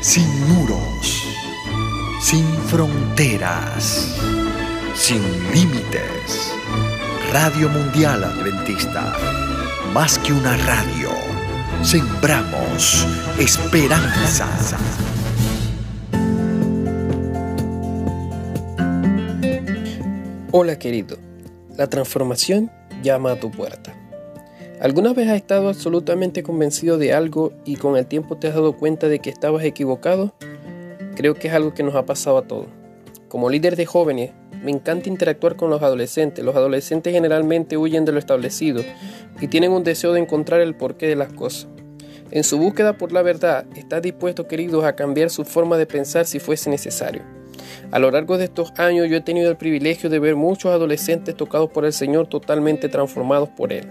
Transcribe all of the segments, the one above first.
sin muros, sin fronteras, sin límites. Radio Mundial Adventista, más que una radio, sembramos esperanza. Hola querido, la transformación llama a tu puerta. ¿Alguna vez has estado absolutamente convencido de algo y con el tiempo te has dado cuenta de que estabas equivocado? Creo que es algo que nos ha pasado a todos. Como líder de jóvenes, me encanta interactuar con los adolescentes. Los adolescentes generalmente huyen de lo establecido y tienen un deseo de encontrar el porqué de las cosas. En su búsqueda por la verdad, está dispuesto, queridos, a cambiar su forma de pensar si fuese necesario. A lo largo de estos años yo he tenido el privilegio de ver muchos adolescentes tocados por el Señor totalmente transformados por Él.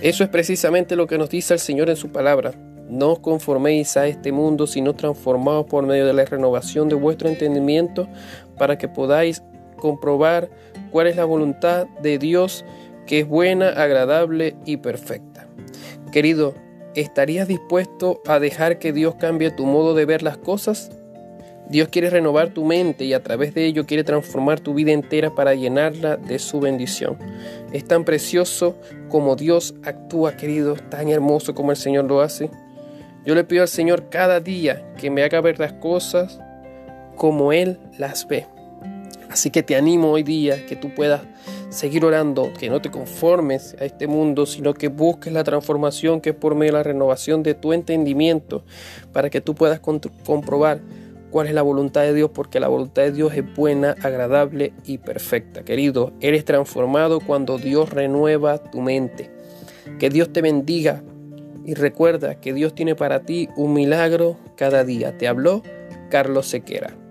Eso es precisamente lo que nos dice el Señor en su palabra. No os conforméis a este mundo, sino transformaos por medio de la renovación de vuestro entendimiento para que podáis comprobar cuál es la voluntad de Dios que es buena, agradable y perfecta. Querido, ¿estarías dispuesto a dejar que Dios cambie tu modo de ver las cosas? Dios quiere renovar tu mente y a través de ello quiere transformar tu vida entera para llenarla de su bendición. Es tan precioso como Dios actúa, querido, tan hermoso como el Señor lo hace. Yo le pido al Señor cada día que me haga ver las cosas como Él las ve. Así que te animo hoy día que tú puedas seguir orando, que no te conformes a este mundo, sino que busques la transformación que es por medio de la renovación de tu entendimiento, para que tú puedas comprobar cuál es la voluntad de Dios, porque la voluntad de Dios es buena, agradable y perfecta. Querido, eres transformado cuando Dios renueva tu mente. Que Dios te bendiga y recuerda que Dios tiene para ti un milagro cada día. Te habló Carlos Sequera.